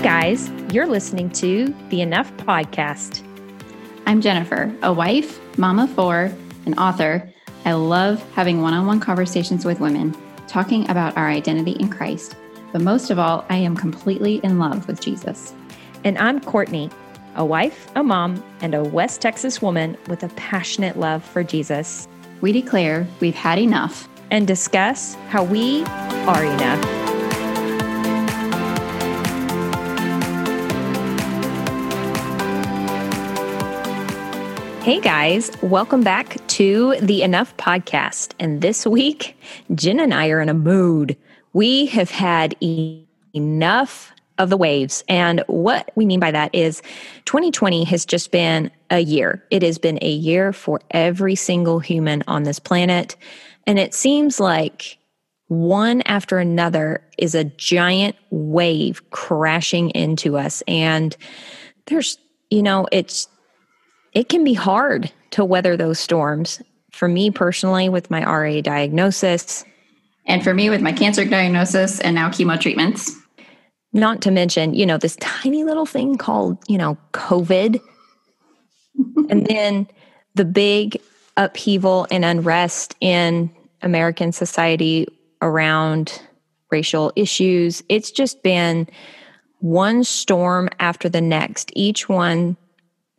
Hey guys, you're listening to the Enough Podcast. I'm Jennifer, a wife, mama of four, an author. I love having one on one conversations with women, talking about our identity in Christ. But most of all, I am completely in love with Jesus. And I'm Courtney, a wife, a mom, and a West Texas woman with a passionate love for Jesus. We declare we've had enough and discuss how we are enough. Hey guys, welcome back to the Enough Podcast. And this week, Jen and I are in a mood. We have had e- enough of the waves. And what we mean by that is 2020 has just been a year. It has been a year for every single human on this planet. And it seems like one after another is a giant wave crashing into us. And there's, you know, it's, it can be hard to weather those storms. For me personally, with my RA diagnosis, and for me, with my cancer diagnosis and now chemo treatments. Not to mention, you know, this tiny little thing called, you know, COVID. and then the big upheaval and unrest in American society around racial issues. It's just been one storm after the next, each one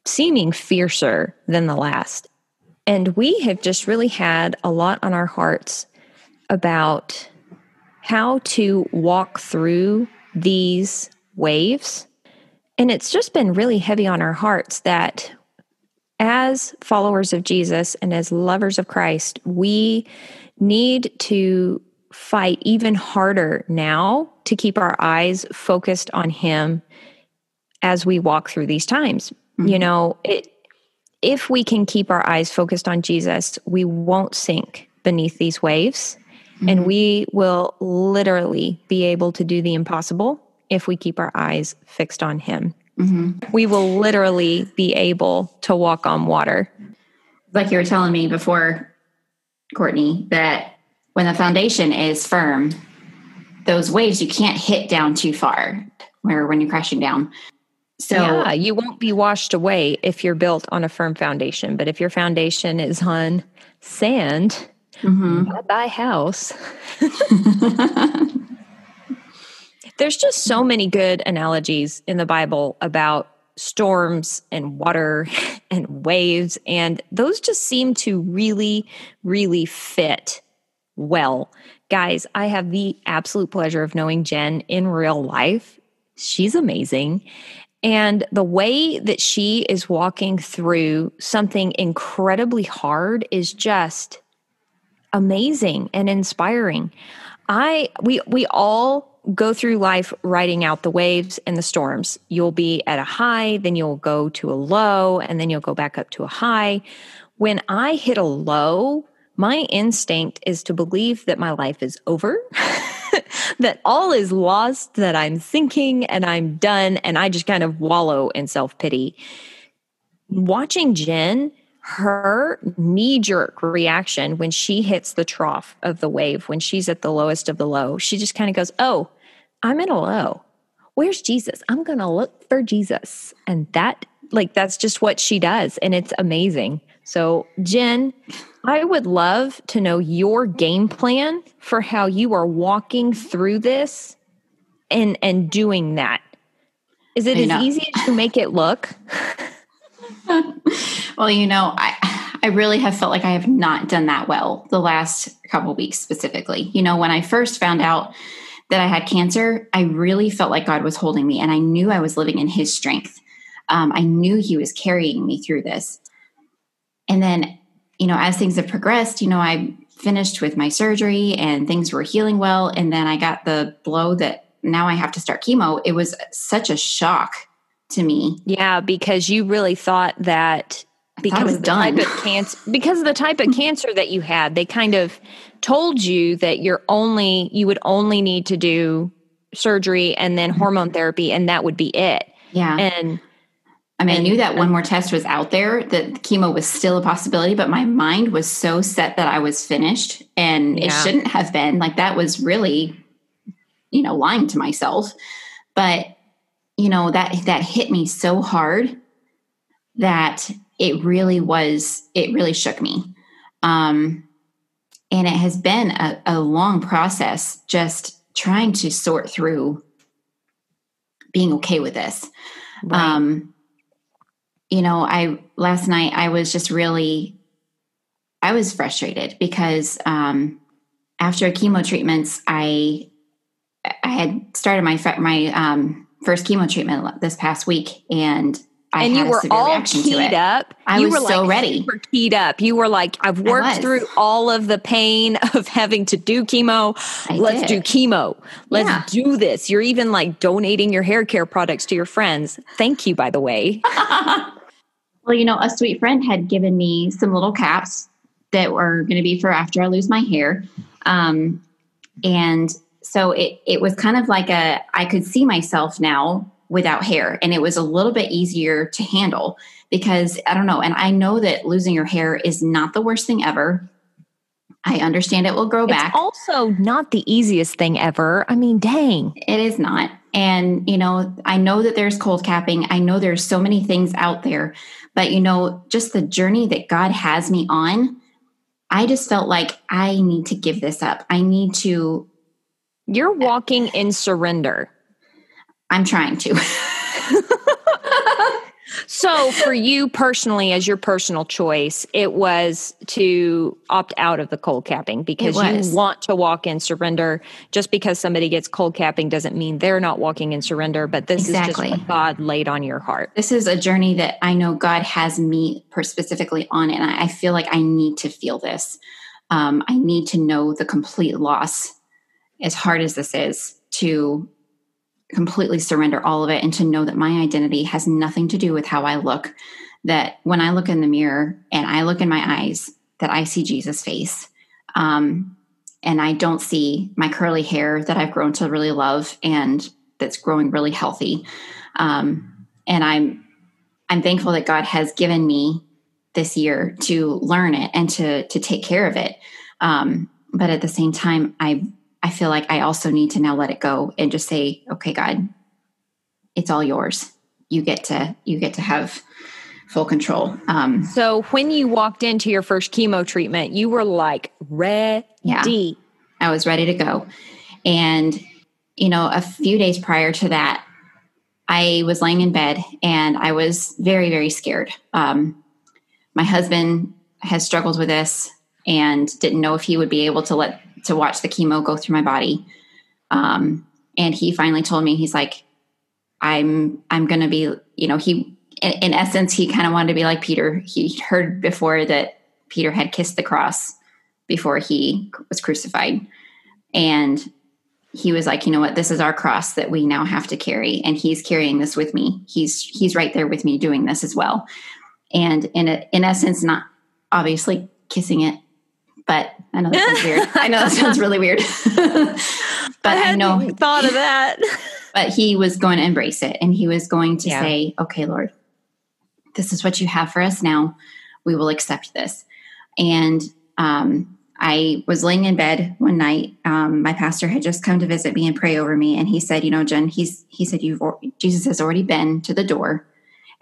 seeming fiercer than the last. And we have just really had a lot on our hearts about how to walk through these waves. And it's just been really heavy on our hearts that as followers of Jesus and as lovers of Christ, we need to fight even harder now to keep our eyes focused on Him as we walk through these times. Mm-hmm. You know, it, if we can keep our eyes focused on Jesus, we won't sink beneath these waves. Mm-hmm. And we will literally be able to do the impossible if we keep our eyes fixed on Him. Mm-hmm. We will literally be able to walk on water. Like you were telling me before, Courtney, that when the foundation is firm, those waves you can't hit down too far where when you're crashing down. So yeah, you won't be washed away if you're built on a firm foundation. But if your foundation is on sand, mm-hmm. bye bye house. There's just so many good analogies in the Bible about storms and water and waves. And those just seem to really, really fit well. Guys, I have the absolute pleasure of knowing Jen in real life. She's amazing. And the way that she is walking through something incredibly hard is just amazing and inspiring. I we we all go through life riding out the waves and the storms. You'll be at a high, then you'll go to a low, and then you'll go back up to a high. When I hit a low, my instinct is to believe that my life is over. that all is lost, that I'm sinking and I'm done, and I just kind of wallow in self pity. Watching Jen, her knee jerk reaction when she hits the trough of the wave, when she's at the lowest of the low, she just kind of goes, Oh, I'm in a low. Where's Jesus? I'm going to look for Jesus. And that, like, that's just what she does. And it's amazing. So, Jen, I would love to know your game plan for how you are walking through this and and doing that. Is it as easy as you make it look? well, you know, I I really have felt like I have not done that well the last couple weeks specifically. You know, when I first found out that I had cancer, I really felt like God was holding me and I knew I was living in his strength. Um, I knew he was carrying me through this. And then you know, as things have progressed, you know, I finished with my surgery and things were healing well. And then I got the blow that now I have to start chemo. It was such a shock to me. Yeah, because you really thought that because of the done. type of cancer because of the type of cancer that you had, they kind of told you that you're only you would only need to do surgery and then hormone therapy and that would be it. Yeah. And I mean, I knew that one more test was out there, that chemo was still a possibility, but my mind was so set that I was finished and yeah. it shouldn't have been. Like that was really, you know, lying to myself. But, you know, that that hit me so hard that it really was it really shook me. Um and it has been a, a long process just trying to sort through being okay with this. Right. Um you know, I last night I was just really I was frustrated because um after chemo treatments, I I had started my my um, first chemo treatment this past week, and I and you were all keyed up. I you was were so like ready, super keyed up. You were like, I've worked through all of the pain of having to do chemo. I Let's did. do chemo. Let's yeah. do this. You're even like donating your hair care products to your friends. Thank you, by the way. well, you know, a sweet friend had given me some little caps that were going to be for after I lose my hair. Um, and so it, it was kind of like a, I could see myself now without hair and it was a little bit easier to handle because I don't know. And I know that losing your hair is not the worst thing ever. I understand it will grow it's back. also not the easiest thing ever. I mean, dang. It is not. And, you know, I know that there's cold capping. I know there's so many things out there, but, you know, just the journey that God has me on, I just felt like I need to give this up. I need to. You're walking in surrender. I'm trying to. so, for you personally, as your personal choice, it was to opt out of the cold capping because you want to walk in surrender. Just because somebody gets cold capping doesn't mean they're not walking in surrender, but this exactly. is just what God laid on your heart. This is a journey that I know God has me specifically on, and I feel like I need to feel this. Um, I need to know the complete loss, as hard as this is, to completely surrender all of it and to know that my identity has nothing to do with how I look. That when I look in the mirror and I look in my eyes, that I see Jesus' face. Um, and I don't see my curly hair that I've grown to really love and that's growing really healthy. Um, and I'm I'm thankful that God has given me this year to learn it and to to take care of it. Um, but at the same time, I I feel like I also need to now let it go and just say, okay, God, it's all yours. You get to you get to have full control. Um, so when you walked into your first chemo treatment, you were like ready. Yeah, I was ready to go. And you know, a few days prior to that, I was laying in bed and I was very, very scared. Um, my husband has struggled with this and didn't know if he would be able to let to watch the chemo go through my body. Um, and he finally told me, he's like, I'm, I'm going to be, you know, he, in, in essence, he kind of wanted to be like Peter. He heard before that Peter had kissed the cross before he was crucified. And he was like, you know what, this is our cross that we now have to carry. And he's carrying this with me. He's, he's right there with me doing this as well. And in a, in essence, not obviously kissing it but I know that sounds weird. I know that sounds really weird. but I, I know thought of that. but he was going to embrace it and he was going to yeah. say, Okay, Lord, this is what you have for us now. We will accept this. And um, I was laying in bed one night. Um, my pastor had just come to visit me and pray over me, and he said, "You know, Jen, he's he said you've Jesus has already been to the door,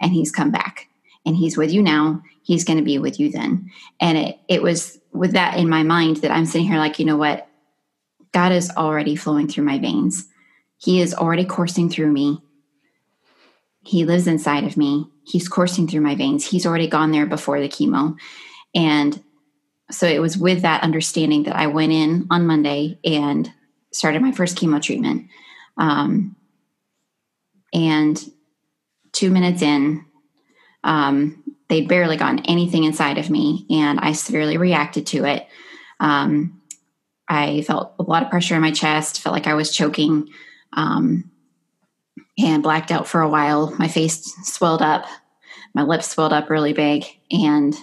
and he's come back, and he's with you now. He's going to be with you then." And it it was with that in my mind that I'm sitting here like, you know what? God is already flowing through my veins. He is already coursing through me. He lives inside of me. He's coursing through my veins. He's already gone there before the chemo. And so it was with that understanding that I went in on Monday and started my first chemo treatment. Um, and two minutes in, um, they'd barely gotten anything inside of me, and I severely reacted to it. Um, I felt a lot of pressure in my chest, felt like I was choking, um, and blacked out for a while. My face swelled up, my lips swelled up really big, and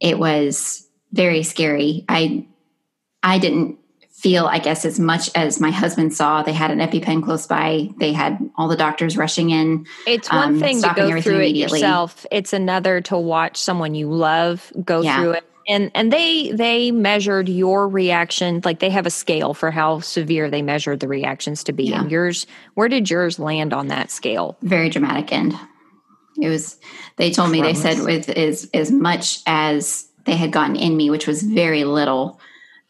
it was very scary. I I didn't feel, I guess, as much as my husband saw. They had an EpiPen close by. They had all the doctors rushing in. It's one um, thing to go through it yourself. It's another to watch someone you love go yeah. through it and and they they measured your reaction like they have a scale for how severe they measured the reactions to be Yeah. and yours where did yours land on that scale very dramatic end. It was. They told me they said with as as much as they had gotten in me, which was very little,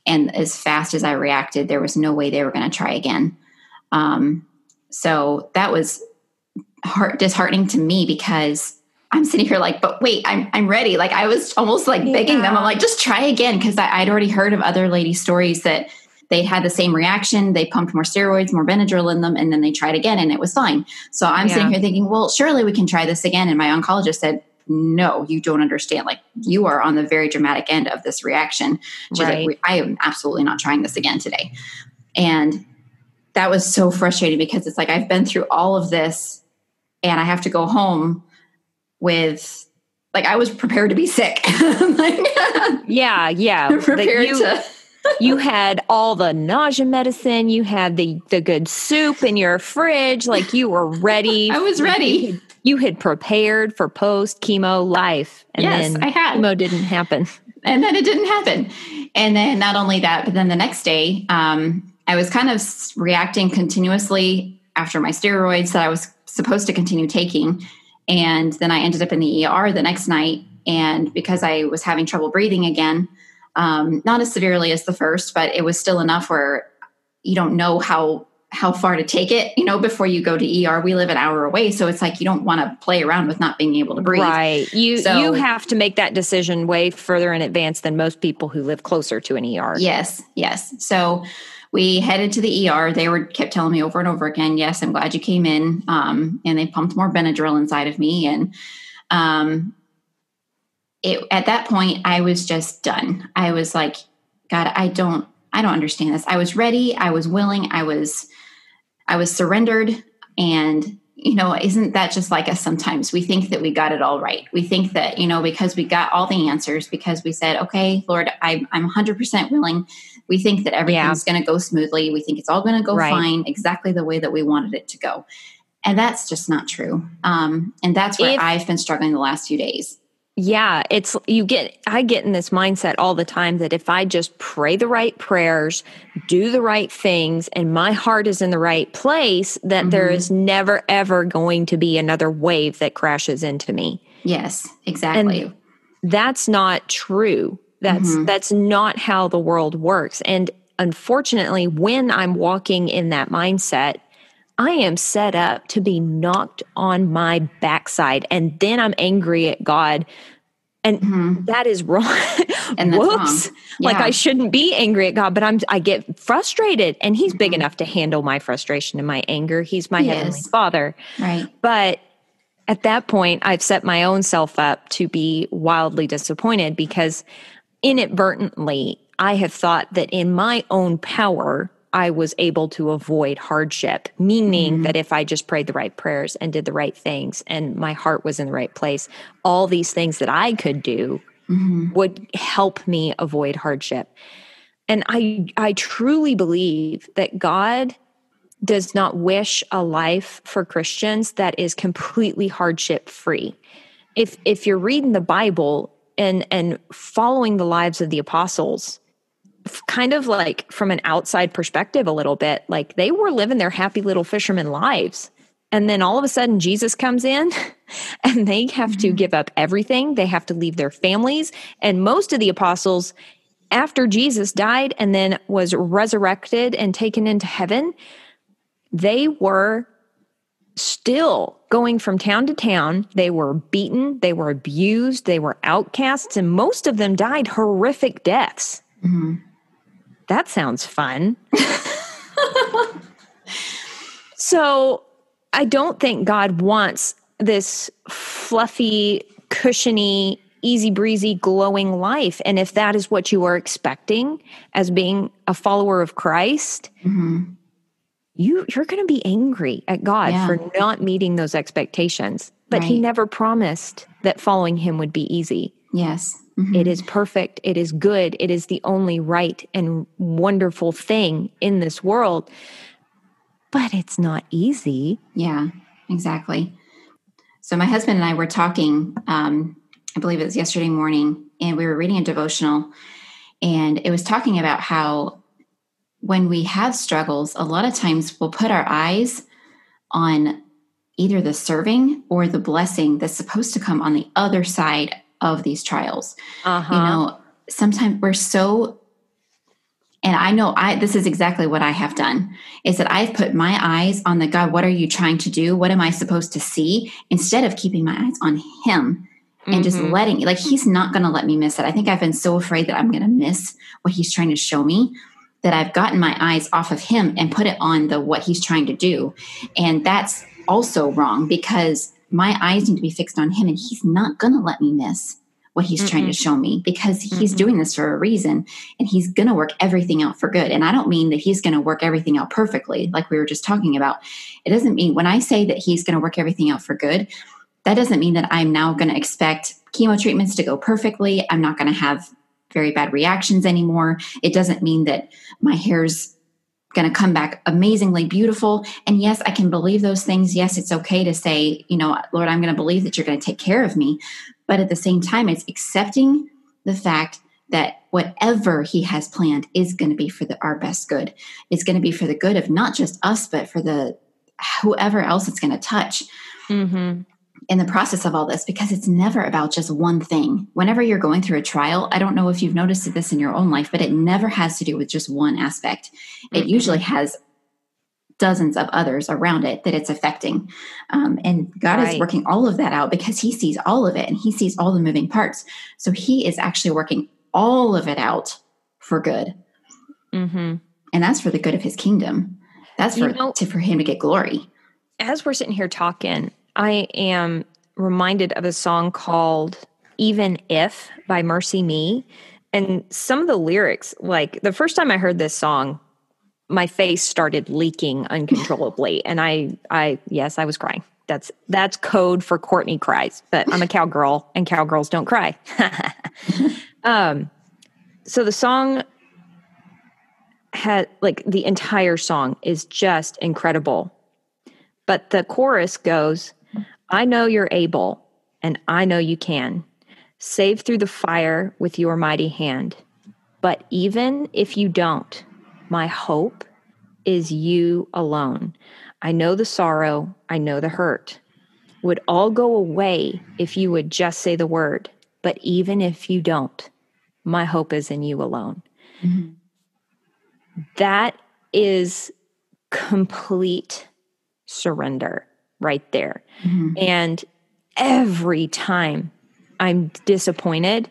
and as fast as I reacted, there was no way they were going to try again. Um, so that was heart disheartening to me because I'm sitting here like, but wait, I'm I'm ready. Like I was almost like begging them. I'm like, just try again because I'd already heard of other ladies' stories that they had the same reaction. They pumped more steroids, more Benadryl in them, and then they tried again, and it was fine. So I'm sitting here thinking, well, surely we can try this again. And my oncologist said, no, you don't understand. Like you are on the very dramatic end of this reaction. She's Right. like, I am absolutely not trying this again today. And that was so frustrating because it's like I've been through all of this and I have to go home with like I was prepared to be sick. like yeah yeah prepared you, to you had all the nausea medicine you had the the good soup in your fridge like you were ready I was ready. You had, prepared for post chemo life and Yes, then I had. chemo didn't happen and then it didn't happen. And then not only that, but then the next day, um, I was kind of reacting continuously after my steroids that I was supposed to continue taking. And then I ended up in the ER the next night. And because I was having trouble breathing again, um, not as severely as the first, but it was still enough where you don't know how how far to take it, you know, before you go to ER. We live an hour away, so it's like you don't want to play around with not being able to breathe. Right. You So- you have to make that decision way further in advance than most people who live closer to an ER. Yes, yes. So we headed to the ER. They were kept telling me over and over again, "Yes, I'm glad you came in." Um, and they pumped more Benadryl inside of me, and um, it at that point I was just done. I was like, "God, I don't, I don't understand this." I was ready. I was willing. I was, I was surrendered, and you know, isn't that just like us sometimes? We think that we got it all right. We think that, you know, because we got all the answers, because we said, okay, Lord, I, I'm 100% willing. We think that everything's going to go smoothly. We think it's all going to go Right. fine, exactly the way that we wanted it to go. And that's just not true. Um, and that's where I've been struggling the last few days. Yeah, it's you get I get in this mindset all the time that if I just pray the right prayers, do the right things and my heart is in the right place that there mm-hmm. is never ever going to be another wave that crashes into me. Yes, exactly. That's not true. That's mm-hmm. that's not how the world works. And unfortunately, when I'm walking in that mindset, I am set up to be knocked on my backside and then I'm angry at God. And that is wrong. And Whoops. wrong. Like I shouldn't be angry at God, but I'm I get frustrated and he's Mm-hmm. big enough to handle my frustration and my anger. He's my He heavenly is. father. right. But at that point, I've set my own self up to be wildly disappointed because inadvertently, I have thought that in my own power, I was able to avoid hardship, meaning mm-hmm. that if I just prayed the right prayers and did the right things and my heart was in the right place, all these things that I could do mm-hmm. would help me avoid hardship. And I I truly believe that God does not wish a life for Christians that is completely hardship free. If if you're reading the Bible and and following the lives of the apostles, kind of like from an outside perspective a little bit, like they were living their happy little fisherman lives. And then all of a sudden Jesus comes in and they have to mm-hmm. give up everything. They have to leave their families. And most of the apostles after Jesus died and then was resurrected and taken into heaven, they were still going from town to town. They were beaten, they were abused, they were outcasts, and most of them died horrific deaths. Mm-hmm. That sounds fun. so I don't think God wants this fluffy, cushiony, easy breezy, glowing life. And if that is what you are expecting as being a follower of Christ, mm-hmm. you you're going to be angry at God Yeah. for not meeting those expectations. But he never promised that following him would be easy. Yes. Mhm. It is perfect. It is good. It is the only right and wonderful thing in this world. But it's not easy. Yeah, exactly. So my husband and I were talking. Um, I believe it was yesterday morning, and we were reading a devotional, and it was talking about how when we have struggles, a lot of times we'll put our eyes on either the serving or the blessing that's supposed to come on the other side of these trials. Uh-huh. You know, sometimes we're so and I know I this is exactly what I have done is that I've put my eyes on the God, what are you trying to do? What am I supposed to see? Instead of keeping my eyes on him and mm-hmm. just letting like he's not going to let me miss it. I think I've been so afraid that I'm going to miss what he's trying to show me that I've gotten my eyes off of him and put it on the what he's trying to do. And that's also wrong because my eyes need to be fixed on him and he's not going to let me miss what he's Mm-mm. trying to show me because he's Mm-mm. doing this for a reason and he's going to work everything out for good. And I don't mean that he's going to work everything out perfectly, like we were just talking about. It doesn't mean when I say that he's going to work everything out for good, that doesn't mean that I'm now going to expect chemo treatments to go perfectly. I'm not going to have very bad reactions anymore. It doesn't mean that my hair's going to come back amazingly beautiful. And yes, I can believe those things. Yes, it's okay to say, you know, Lord, I'm going to believe that you're going to take care of me. But at the same time, it's accepting the fact that whatever he has planned is going to be for the, our best good. It's going to be for the good of not just us, but for the whoever else it's going to touch. Mm-hmm. In the process of all this, because it's never about just one thing. Whenever you're going through a trial, I don't know if you've noticed this in your own life, but it never has to do with just one aspect. It mm-hmm. usually has dozens of others around it that it's affecting. Um, and God right. is working all of that out because He sees all of it and He sees all the moving parts. So He is actually working all of it out for good. Mm-hmm. And that's for the good of His kingdom. That's for, you know, to, for Him to get glory. As we're sitting here talking, I am reminded of a song called Even If by MercyMe. And some of the lyrics, like the first time I heard this song, my face started leaking uncontrollably. And i i yes i was crying. That's that's code for courtney cries. But i'm a cowgirl and cowgirls don't cry. Um so the song had like the entire song is just incredible. But the chorus goes i know you're able and i know you can save through the fire with your mighty hand but even if you don't my hope is you alone. I know the sorrow, I know the hurt. Would all go away if you would just say the word. But even if you don't, my hope is in you alone. Mm-hmm. That is complete surrender right there. Mm-hmm. And every time I'm disappointed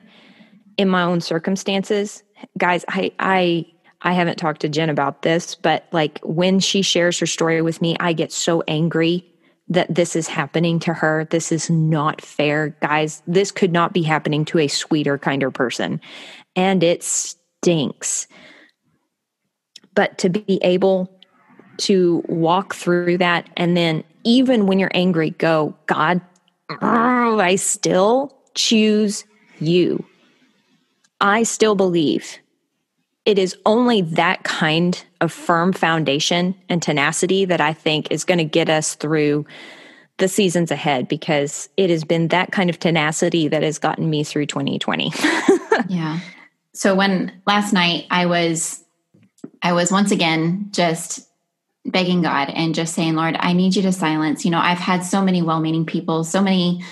in my own circumstances, guys, I I I haven't talked to Jen about this, but like when she shares her story with me, I get so angry that this is happening to her. This is not fair. Guys, this could not be happening to a sweeter, kinder person. And it stinks. But to be able to walk through that and then even when you're angry, go, God, I still choose you. I still believe it is only that kind of firm foundation and tenacity that I think is going to get us through the seasons ahead because it has been that kind of tenacity that has gotten me through 2020. yeah. So when last night I was I was once again just begging God and just saying, Lord, I need you to silence. You know, I've had so many well-meaning people, so many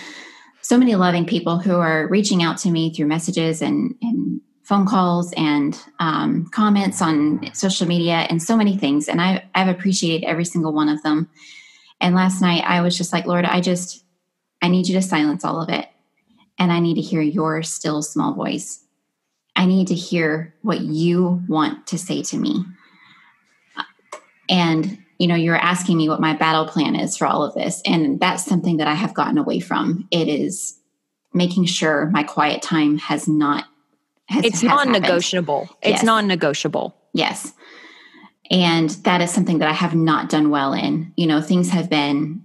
so many loving people who are reaching out to me through messages and and phone calls and um, comments on social media and so many things. And I, I've appreciated every single one of them. And last night I was just like, Lord, I just, I need you to silence all of it. And I need to hear your still small voice. I need to hear what you want to say to me. And, you know, you're asking me what my battle plan is for all of this. And that's something that I have gotten away from. It is making sure my quiet time has not has, it's non-negotiable. It's non-negotiable. Yes. And that is something that I have not done well in. You know, things have been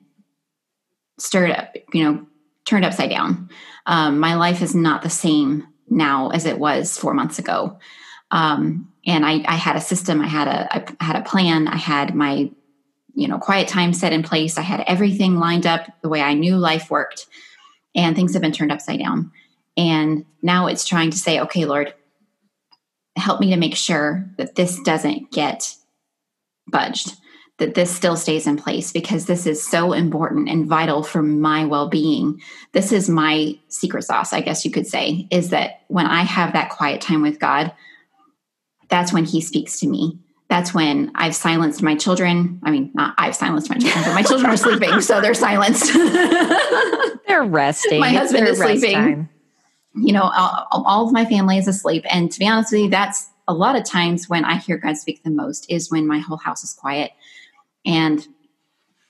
stirred up, you know, turned upside down. Um, my life is not the same now as it was four months ago. Um, and I, I, had a system, I had a, I had a plan, I had my, you know, quiet time set in place. I had everything lined up the way I knew life worked, and things have been turned upside down. And now it's trying to say, okay, Lord, help me to make sure that this doesn't get budged, that this still stays in place because this is so important and vital for my well being. This is my secret sauce, I guess you could say, is that when I have that quiet time with God, that's when He speaks to me. That's when I've silenced my children. I mean, not I've silenced my children, but my children are sleeping, so they're silenced. they're resting. My husband is sleeping. Time. You know, all, all of my family is asleep. And to be honest with you, that's a lot of times when I hear God speak the most is when my whole house is quiet and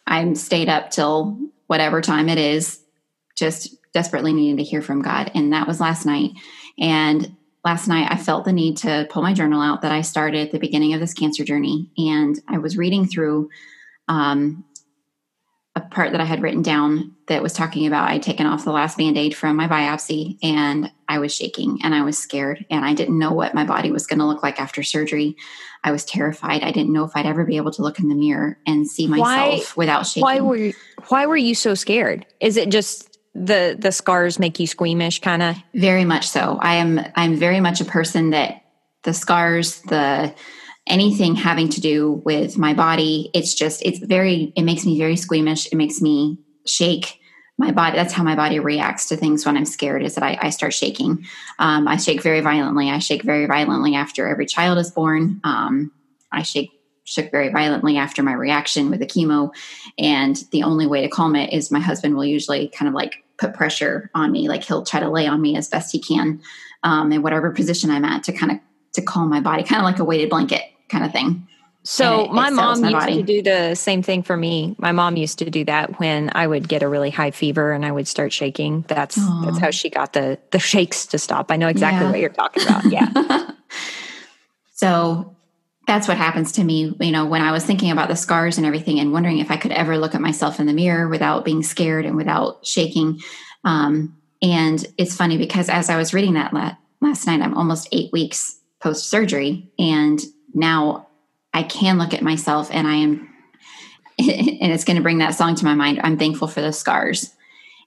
I'm stayed up till whatever time it is, just desperately needing to hear from God. And that was last night. And last night I felt the need to pull my journal out that I started at the beginning of this cancer journey. And I was reading through um, a part that I had written down that was talking about I'd taken off the last band aid from my biopsy and I was shaking and I was scared and I didn't know what my body was going to look like after surgery. I was terrified. I didn't know if I'd ever be able to look in the mirror and see myself why, without shaking. Why were you, why were you so scared? Is it just the the scars make you squeamish kind of? Very much so. I am I'm very much a person that the scars, the anything having to do with my body, it's just it's very it makes me very squeamish. It makes me shake my body that's how my body reacts to things when i'm scared is that i, I start shaking um, i shake very violently i shake very violently after every child is born um, i shake shook very violently after my reaction with the chemo and the only way to calm it is my husband will usually kind of like put pressure on me like he'll try to lay on me as best he can um, in whatever position i'm at to kind of to calm my body kind of like a weighted blanket kind of thing so it, my it mom my used body. to do the same thing for me. My mom used to do that when I would get a really high fever and I would start shaking. That's Aww. that's how she got the the shakes to stop. I know exactly yeah. what you're talking about. Yeah. so that's what happens to me, you know, when I was thinking about the scars and everything and wondering if I could ever look at myself in the mirror without being scared and without shaking. Um, and it's funny because as I was reading that la- last night, I'm almost eight weeks post surgery. And now I can look at myself and I am, and it's going to bring that song to my mind. I'm thankful for the scars.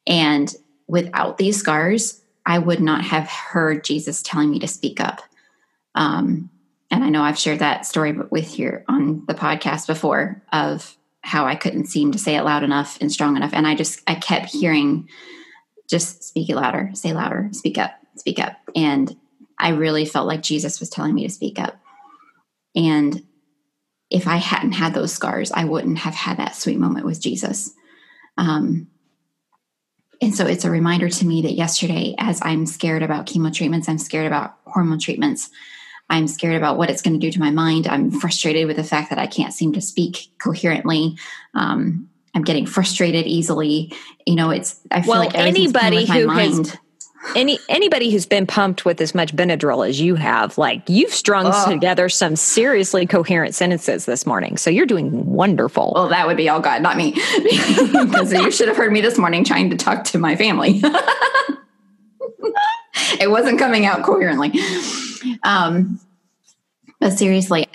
And without these scars, I would not have heard Jesus telling me to speak up. Um, and I know I've shared that story with you on the podcast before of how I couldn't seem to say it loud enough and strong enough. And I just, I kept hearing, just speak it louder, say louder, speak up, speak up. And I really felt like Jesus was telling me to speak up. And if I hadn't had those scars, I wouldn't have had that sweet moment with Jesus. Um, and so it's a reminder to me that yesterday, as I'm scared about chemo treatments, I'm scared about hormone treatments, I'm scared about what it's going to do to my mind. I'm frustrated with the fact that I can't seem to speak coherently. Um, I'm getting frustrated easily. You know, it's I feel well, like anybody who mind. has any anybody who's been pumped with as much Benadryl as you have, like you've strung oh. together some seriously coherent sentences this morning. So you're doing wonderful. Well, that would be all God, not me, because you should have heard me this morning trying to talk to my family. it wasn't coming out coherently. Um, but seriously,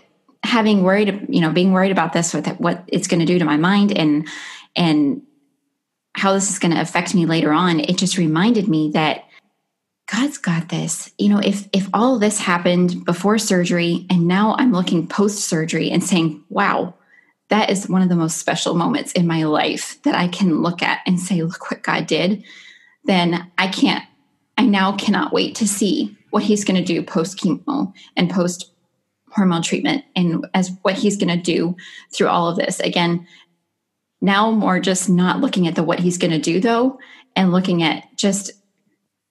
having worried, you know, being worried about this, with what it's going to do to my mind, and and how this is going to affect me later on, it just reminded me that God's got this. You know, if if all this happened before surgery and now I'm looking post surgery and saying, "Wow, that is one of the most special moments in my life that I can look at and say, look what God did." Then I can't I now cannot wait to see what he's going to do post chemo and post hormone treatment and as what he's going to do through all of this. Again, now more just not looking at the what he's going to do though and looking at just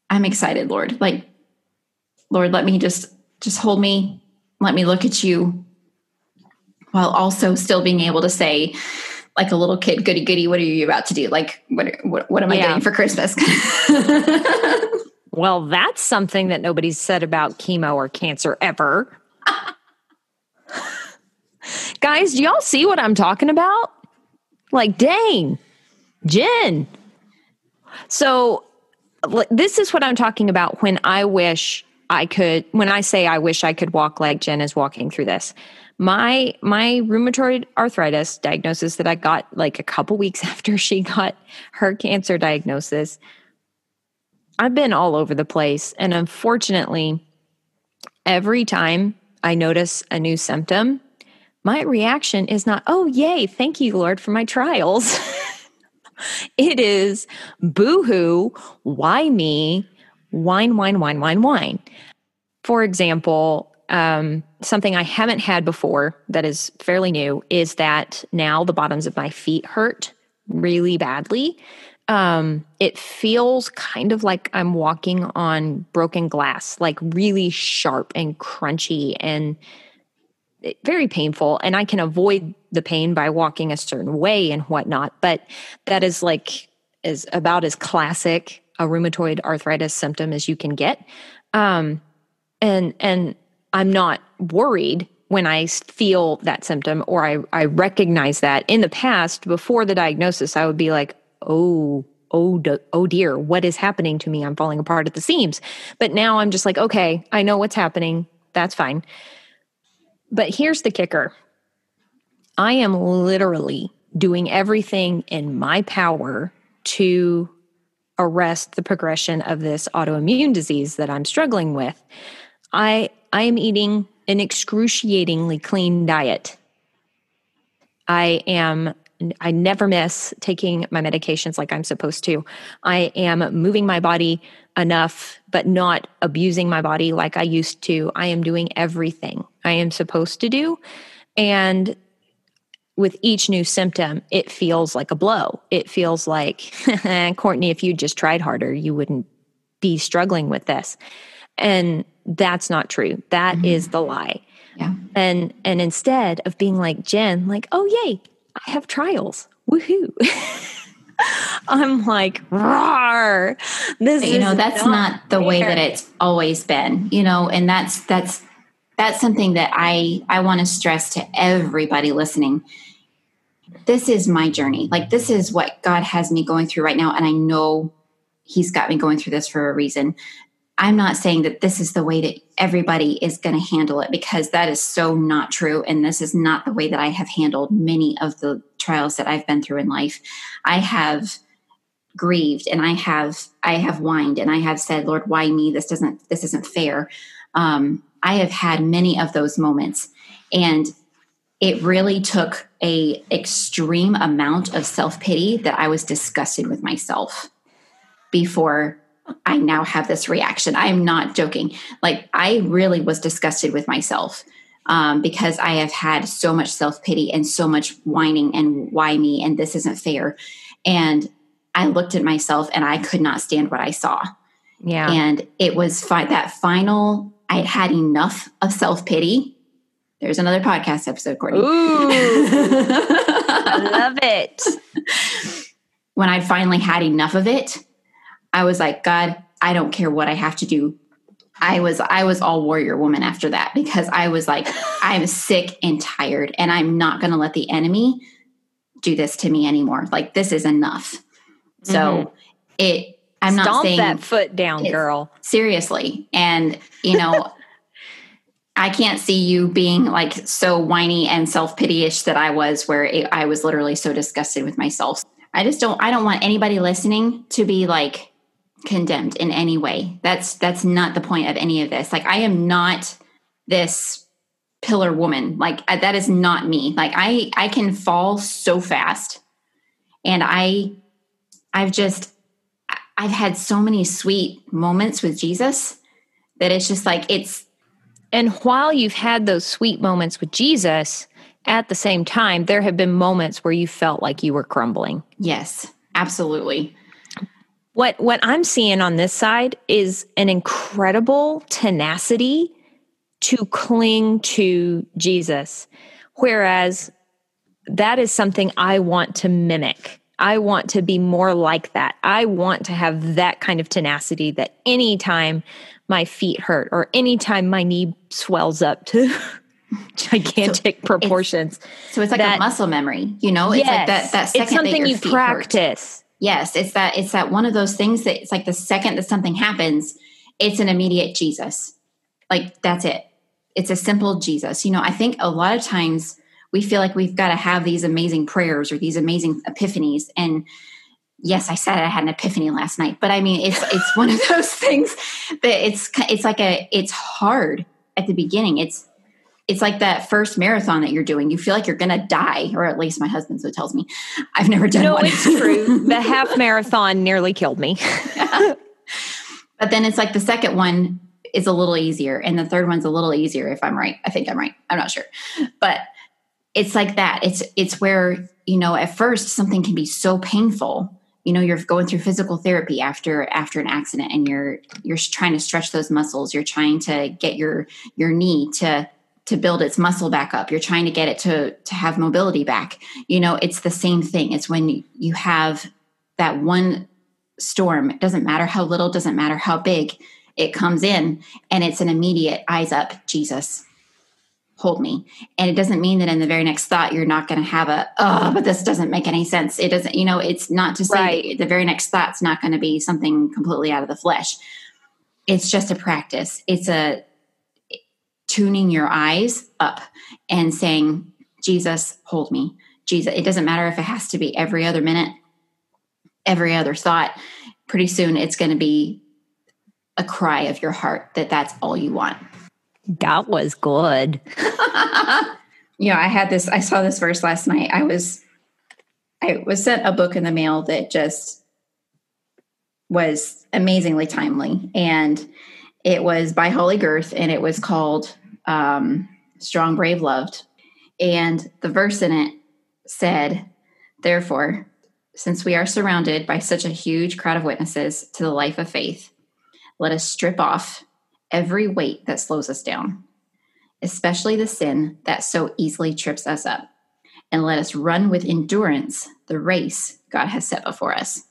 I'm excited, Lord. Like, Lord, let me just just hold me. Let me look at you while also still being able to say, like a little kid, goody goody, what are you about to do? Like, what what, what am I getting for Christmas? well, that's something that nobody's said about chemo or cancer ever. Guys, do y'all see what I'm talking about? Like, dang, Jen. So this is what I'm talking about when I wish I could when I say I wish I could walk like Jen is walking through this. My my rheumatoid arthritis diagnosis that I got like a couple weeks after she got her cancer diagnosis I've been all over the place. And unfortunately, every time I notice a new symptom, my reaction is not, oh, yay, thank you, Lord, for my trials. it is boo hoo, why me, whine, whine, whine, whine, whine. For example, um, something I haven't had before that is fairly new is that now the bottoms of my feet hurt really badly. Um, it feels kind of like I'm walking on broken glass, like really sharp and crunchy and very painful. And I can avoid the pain by walking a certain way and whatnot. But that is like is about as classic a rheumatoid arthritis symptom as you can get. Um, and and I'm not worried when I feel that symptom or I, I recognize that in the past before the diagnosis, I would be like, oh, oh, oh dear, what is happening to me? I'm falling apart at the seams. But now I'm just like, okay, I know what's happening. That's fine. But here's the kicker I am literally doing everything in my power to arrest the progression of this autoimmune disease that I'm struggling with. I I am eating an excruciatingly clean diet. I am I never miss taking my medications like I'm supposed to. I am moving my body enough, but not abusing my body like I used to. I am doing everything I am supposed to do. And with each new symptom, it feels like a blow. It feels like, Courtney, if you just tried harder, you wouldn't be struggling with this. And that's not true. That mm-hmm. is the lie. Yeah. And and instead of being like Jen, like, oh yay, I have trials. Woohoo. I'm like, roar. This you know, that's not, not the fair. way that it's always been, you know, and that's that's that's something that I I want to stress to everybody listening. This is my journey. Like this is what God has me going through right now and I know he's got me going through this for a reason. I'm not saying that this is the way that everybody is going to handle it because that is so not true. And this is not the way that I have handled many of the trials that I've been through in life. I have grieved and I have I have whined and I have said, Lord, why me? This doesn't this isn't fair. Um, I have had many of those moments, and it really took a extreme amount of self pity that I was disgusted with myself before I now have this reaction. I am not joking. Like, I really was disgusted with myself um, because I have had so much self pity and so much whining and why me and this isn't fair. And I looked at myself and I could not stand what I saw. Yeah. And it was fi- that final, I had had enough of self pity. There's another podcast episode, Courtney. Ooh, I love it. When I finally had enough of it, I was like, God, I don't care what I have to do. I was I was all warrior woman after that because I was like, I'm sick and tired, and I'm not going to let the enemy do this to me anymore. Like this is enough. So mm-hmm. it. I'm Stomp not saying that foot down, girl. Seriously, and you know. I can't see you being like so whiny and self pityish that I was, where it, I was literally so disgusted with myself. I just don't. I don't want anybody listening to be like, condemned in any way. That's that's not the point of any of this. Like I am not this pillar woman. Like that is not me. Like I I can fall so fast. And I I've just I've had so many sweet moments with Jesus that it's just like it's and while you've had those sweet moments with Jesus, at the same time there have been moments where you felt like you were crumbling. Yes, absolutely. What what I'm seeing on this side is an incredible tenacity to cling to Jesus. Whereas that is something I want to mimic. I want to be more like that. I want to have that kind of tenacity that anytime my feet hurt or anytime my knee swells up to gigantic so proportions. It's, so it's like that, a muscle memory, you know? It's yes, like that, that second it's something you practice. Hurt. Yes, it's that it's that one of those things that it's like the second that something happens, it's an immediate Jesus. Like that's it. It's a simple Jesus. You know, I think a lot of times we feel like we've got to have these amazing prayers or these amazing epiphanies and yes, I said I had an epiphany last night, but I mean, it's it's one of those things that it's it's like a it's hard at the beginning. It's it's like that first marathon that you're doing. You feel like you're gonna die, or at least my husband so tells me. I've never done no, one. it's true. The half marathon nearly killed me. but then it's like the second one is a little easier, and the third one's a little easier. If I'm right, I think I'm right. I'm not sure, but it's like that. It's it's where you know at first something can be so painful you know you're going through physical therapy after after an accident and you're you're trying to stretch those muscles you're trying to get your your knee to to build its muscle back up you're trying to get it to to have mobility back you know it's the same thing it's when you have that one storm it doesn't matter how little doesn't matter how big it comes in and it's an immediate eyes up jesus hold me. And it doesn't mean that in the very next thought you're not going to have a oh, but this doesn't make any sense. It doesn't, you know, it's not to say right. the very next thought's not going to be something completely out of the flesh. It's just a practice. It's a tuning your eyes up and saying, Jesus, hold me. Jesus, it doesn't matter if it has to be every other minute, every other thought. Pretty soon it's going to be a cry of your heart that that's all you want. That was good. you know, I had this, I saw this verse last night. I was, I was sent a book in the mail that just was amazingly timely. And it was by Holley Gerth and it was called um, Strong, Brave, Loved. And the verse in it said, Therefore, since we are surrounded by such a huge crowd of witnesses to the life of faith, let us strip off every weight that slows us down, especially the sin that so easily trips us up, and let us run with endurance the race God has set before us.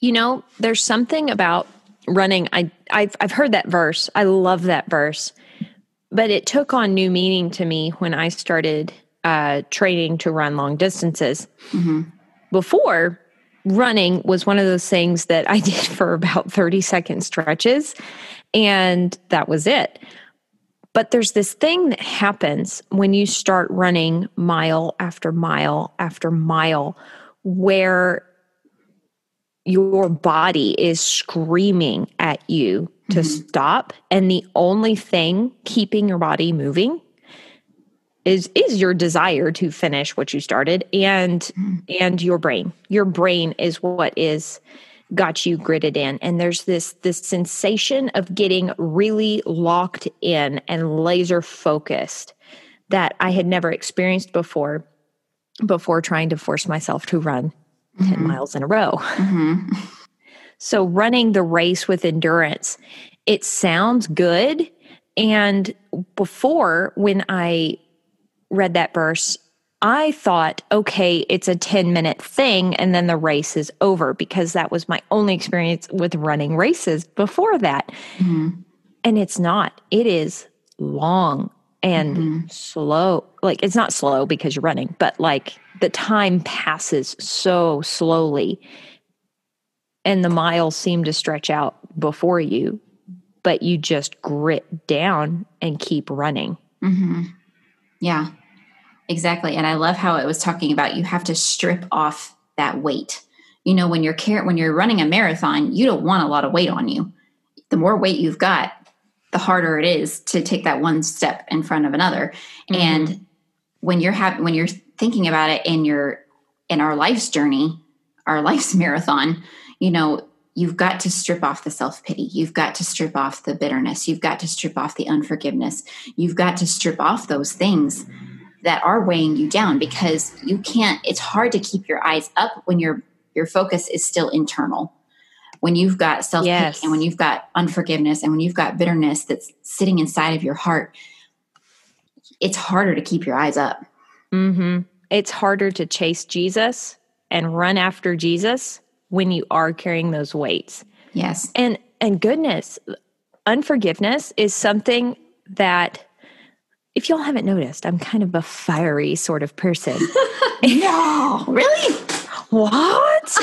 You know, there's something about running. I I've I've heard that verse. I love that verse, but it took on new meaning to me when I started uh, training to run long distances. Mm-hmm. Before, running was one of those things that I did for about 30 second stretches and that was it. But there's this thing that happens when you start running mile after mile after mile where your body is screaming at you to mm-hmm. stop and the only thing keeping your body moving is is your desire to finish what you started and mm-hmm. and your brain your brain is what is got you gritted in and there's this this sensation of getting really locked in and laser focused that I had never experienced before before trying to force myself to run mm-hmm. 10 miles in a row. Mm-hmm. So running the race with endurance it sounds good and before when I read that verse I thought, okay, it's a 10 minute thing and then the race is over because that was my only experience with running races before that. Mm-hmm. And it's not, it is long and mm-hmm. slow. Like it's not slow because you're running, but like the time passes so slowly and the miles seem to stretch out before you, but you just grit down and keep running. Mm-hmm. Yeah. Exactly. And I love how it was talking about you have to strip off that weight. You know, when you're car- when you're running a marathon, you don't want a lot of weight on you. The more weight you've got, the harder it is to take that one step in front of another. Mm-hmm. And when you're ha- when you're thinking about it in your in our life's journey, our life's marathon, you know, you've got to strip off the self pity. You've got to strip off the bitterness. You've got to strip off the unforgiveness. You've got to strip off those things that are weighing you down because you can't it's hard to keep your eyes up when your your focus is still internal when you've got self yes. and when you've got unforgiveness and when you've got bitterness that's sitting inside of your heart it's harder to keep your eyes up mm-hmm. It's harder to chase jesus and run after jesus when you are carrying those weights yes and and goodness unforgiveness is something that if y'all haven't noticed, I'm kind of a fiery sort of person. no, really? What?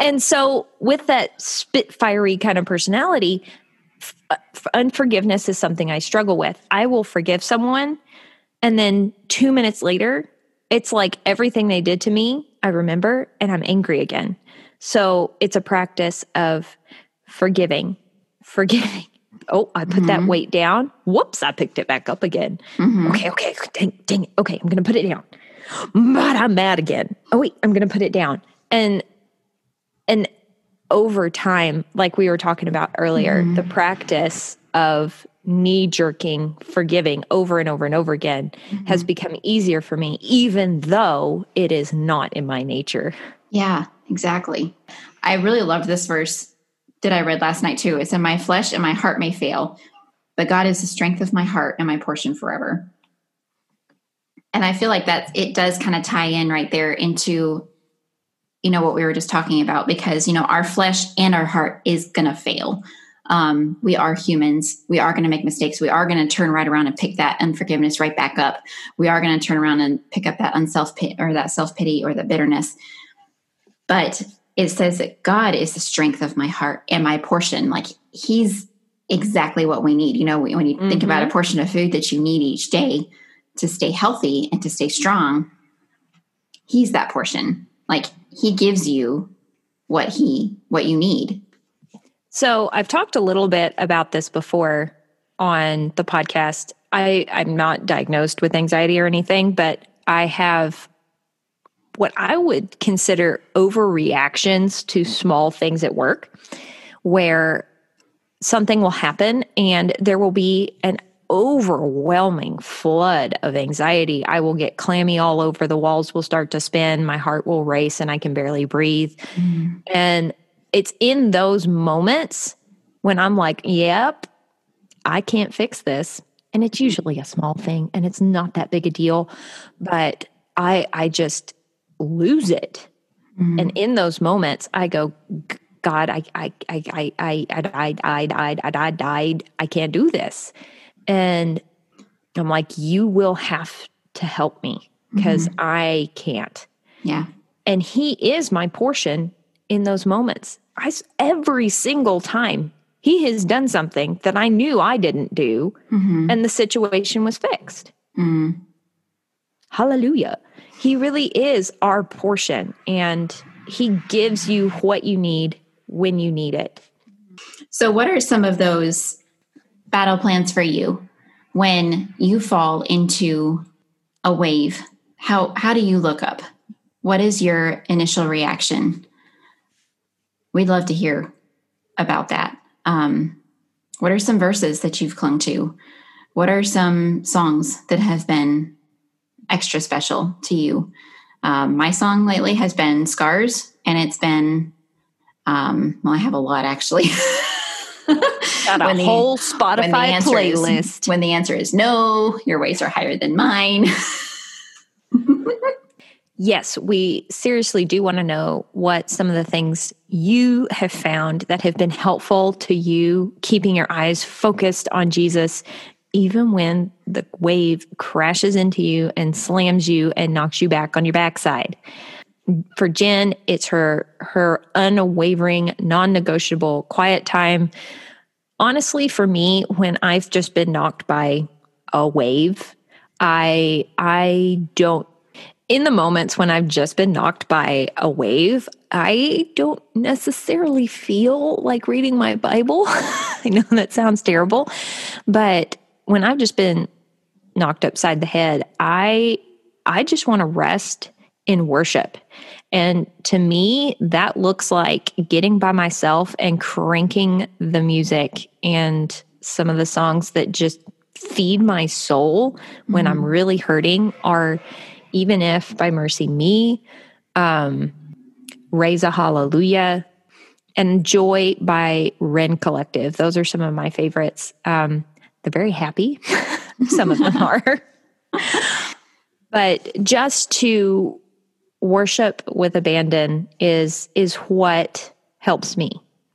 and so, with that spit fiery kind of personality, f- unforgiveness is something I struggle with. I will forgive someone, and then two minutes later, it's like everything they did to me, I remember, and I'm angry again. So it's a practice of forgiving, forgiving. Oh, I put mm-hmm. that weight down. Whoops, I picked it back up again. Mm-hmm. Okay, okay, dang, dang it. Okay, I'm going to put it down. But I'm mad again. Oh, wait, I'm going to put it down. And, and over time, like we were talking about earlier, mm-hmm. the practice of knee jerking, forgiving over and over and over again mm-hmm. has become easier for me, even though it is not in my nature. Yeah, exactly. I really loved this verse that I read last night too. It's in my flesh and my heart may fail, but God is the strength of my heart and my portion forever. And I feel like that it does kind of tie in right there into you know what we were just talking about because you know our flesh and our heart is going to fail um, we are humans. We are going to make mistakes. We are going to turn right around and pick that unforgiveness right back up. We are going to turn around and pick up that unself or that self pity or that bitterness. But it says that God is the strength of my heart and my portion. Like He's exactly what we need. You know, when you mm-hmm. think about a mm-hmm. portion of food that you need each day to stay healthy and to stay strong, He's that portion. Like He gives you what He what you need so I've talked a little bit about this before on the podcast. I, I'm not diagnosed with anxiety or anything, but I have what I would consider overreactions to small things at work where something will happen and there will be an overwhelming flood of anxiety. I will get clammy all over. The walls will start to spin. My heart will race and I can barely breathe. Mm. And it's in those moments when I'm like, yep, I can't fix this. And it's usually a small thing and it's not that big a deal, but I I just lose it. Mm-hmm. And in those moments I go, God, I I I I I I died, I died, I died, died. I can't do this. And I'm like, you will have to help me because mm-hmm. I can't. Yeah. And he is my portion in those moments. I, every single time he has done something that I knew I didn't do, mm-hmm. and the situation was fixed. Mm. Hallelujah. He really is our portion, and he gives you what you need when you need it. So, what are some of those battle plans for you when you fall into a wave? How, how do you look up? What is your initial reaction? We'd love to hear about that. Um, what are some verses that you've clung to? What are some songs that have been extra special to you? Um, my song lately has been Scars, and it's been, um, well, I have a lot actually. Got a the, whole Spotify playlist. Is, when the answer is no, your ways are higher than mine. yes, we seriously do want to know what some of the things you have found that have been helpful to you, keeping your eyes focused on Jesus, even when the wave crashes into you and slams you and knocks you back on your backside. For Jen, it's her her unwavering, non-negotiable quiet time. Honestly, for me, when I've just been knocked by a wave, I I don't in the moments when I've just been knocked by a wave, I don't necessarily feel like reading my Bible. I know that sounds terrible, but when I've just been knocked upside the head, I I just want to rest in worship. And to me, that looks like getting by myself and cranking the music and some of the songs that just feed my soul when mm-hmm. I'm really hurting are even if by MercyMe, um, Raise a Hallelujah, and Joy by Rend Collective. Those are some of my favorites. Um, they're very happy. some of them are. but just to worship with abandon is is what helps me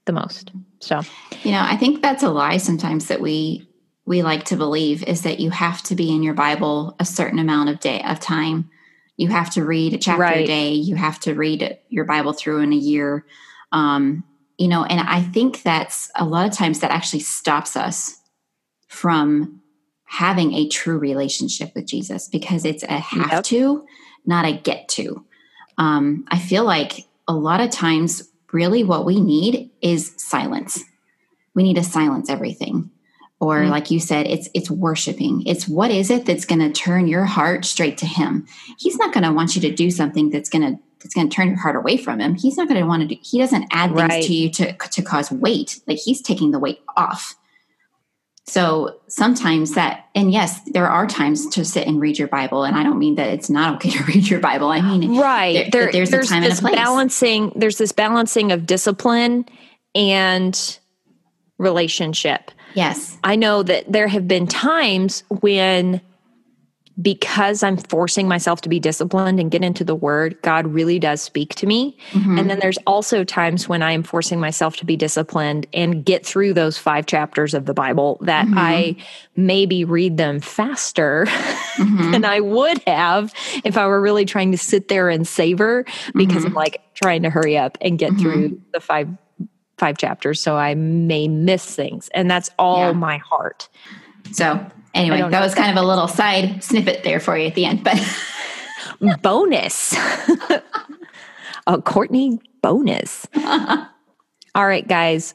the most. So, you know, I think that's a lie sometimes that we we like to believe is that you have to be in your Bible a certain amount of day of time. You have to read a chapter right. a day. You have to read your Bible through in a year. Um, you know, and I think that's a lot of times that actually stops us from having a true relationship with Jesus because it's a have Yep. to, not a get to. Um, I feel like a lot of times, really, what we need is silence. We need to silence everything. Or, Mm. like you said, it's it's worshiping. It's what is it that's going to turn your heart straight to Him. He's not going to want you to do something that's going to that's going to turn your heart away from Him. He's not going to want to do. He doesn't add things Right. to you to to cause weight. Like He's taking the weight off. So sometimes that, and yes, there are times to sit and read your Bible, and I don't mean that it's not okay to read your Bible. I mean, right there- there's a time and a this place. balancing there's this balancing of discipline and relationship yes, i know that there have been times when because i'm forcing myself to be disciplined and get into the word god really does speak to me Mhm. and then there's also times when i am forcing myself to be disciplined and get through those five chapters of the bible that Mhm. i maybe read them faster Mhm. than I would have if I were really trying to sit there and savor because I'm like trying to hurry up and get Mhm. through the five five chapters so I may miss things. And that's all Yeah. my heart. So anyway, that know. was kind of a little side snippet there for you at the end, but bonus. a Courtney bonus. All right, guys.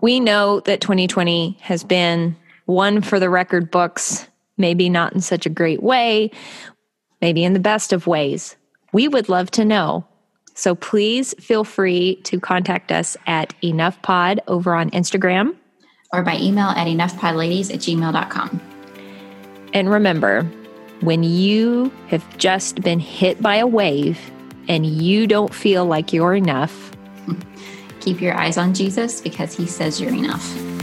We know that 2020 has been one for the record books, maybe not in such a great way, maybe in the best of ways. We would love to know. So please feel free to contact us at Enough Pod over on Instagram. or by email at enoughpodladies at gmail.com. And remember, when you have just been hit by a wave and you don't feel like you're enough, Keep your eyes on Jesus because he says you're enough.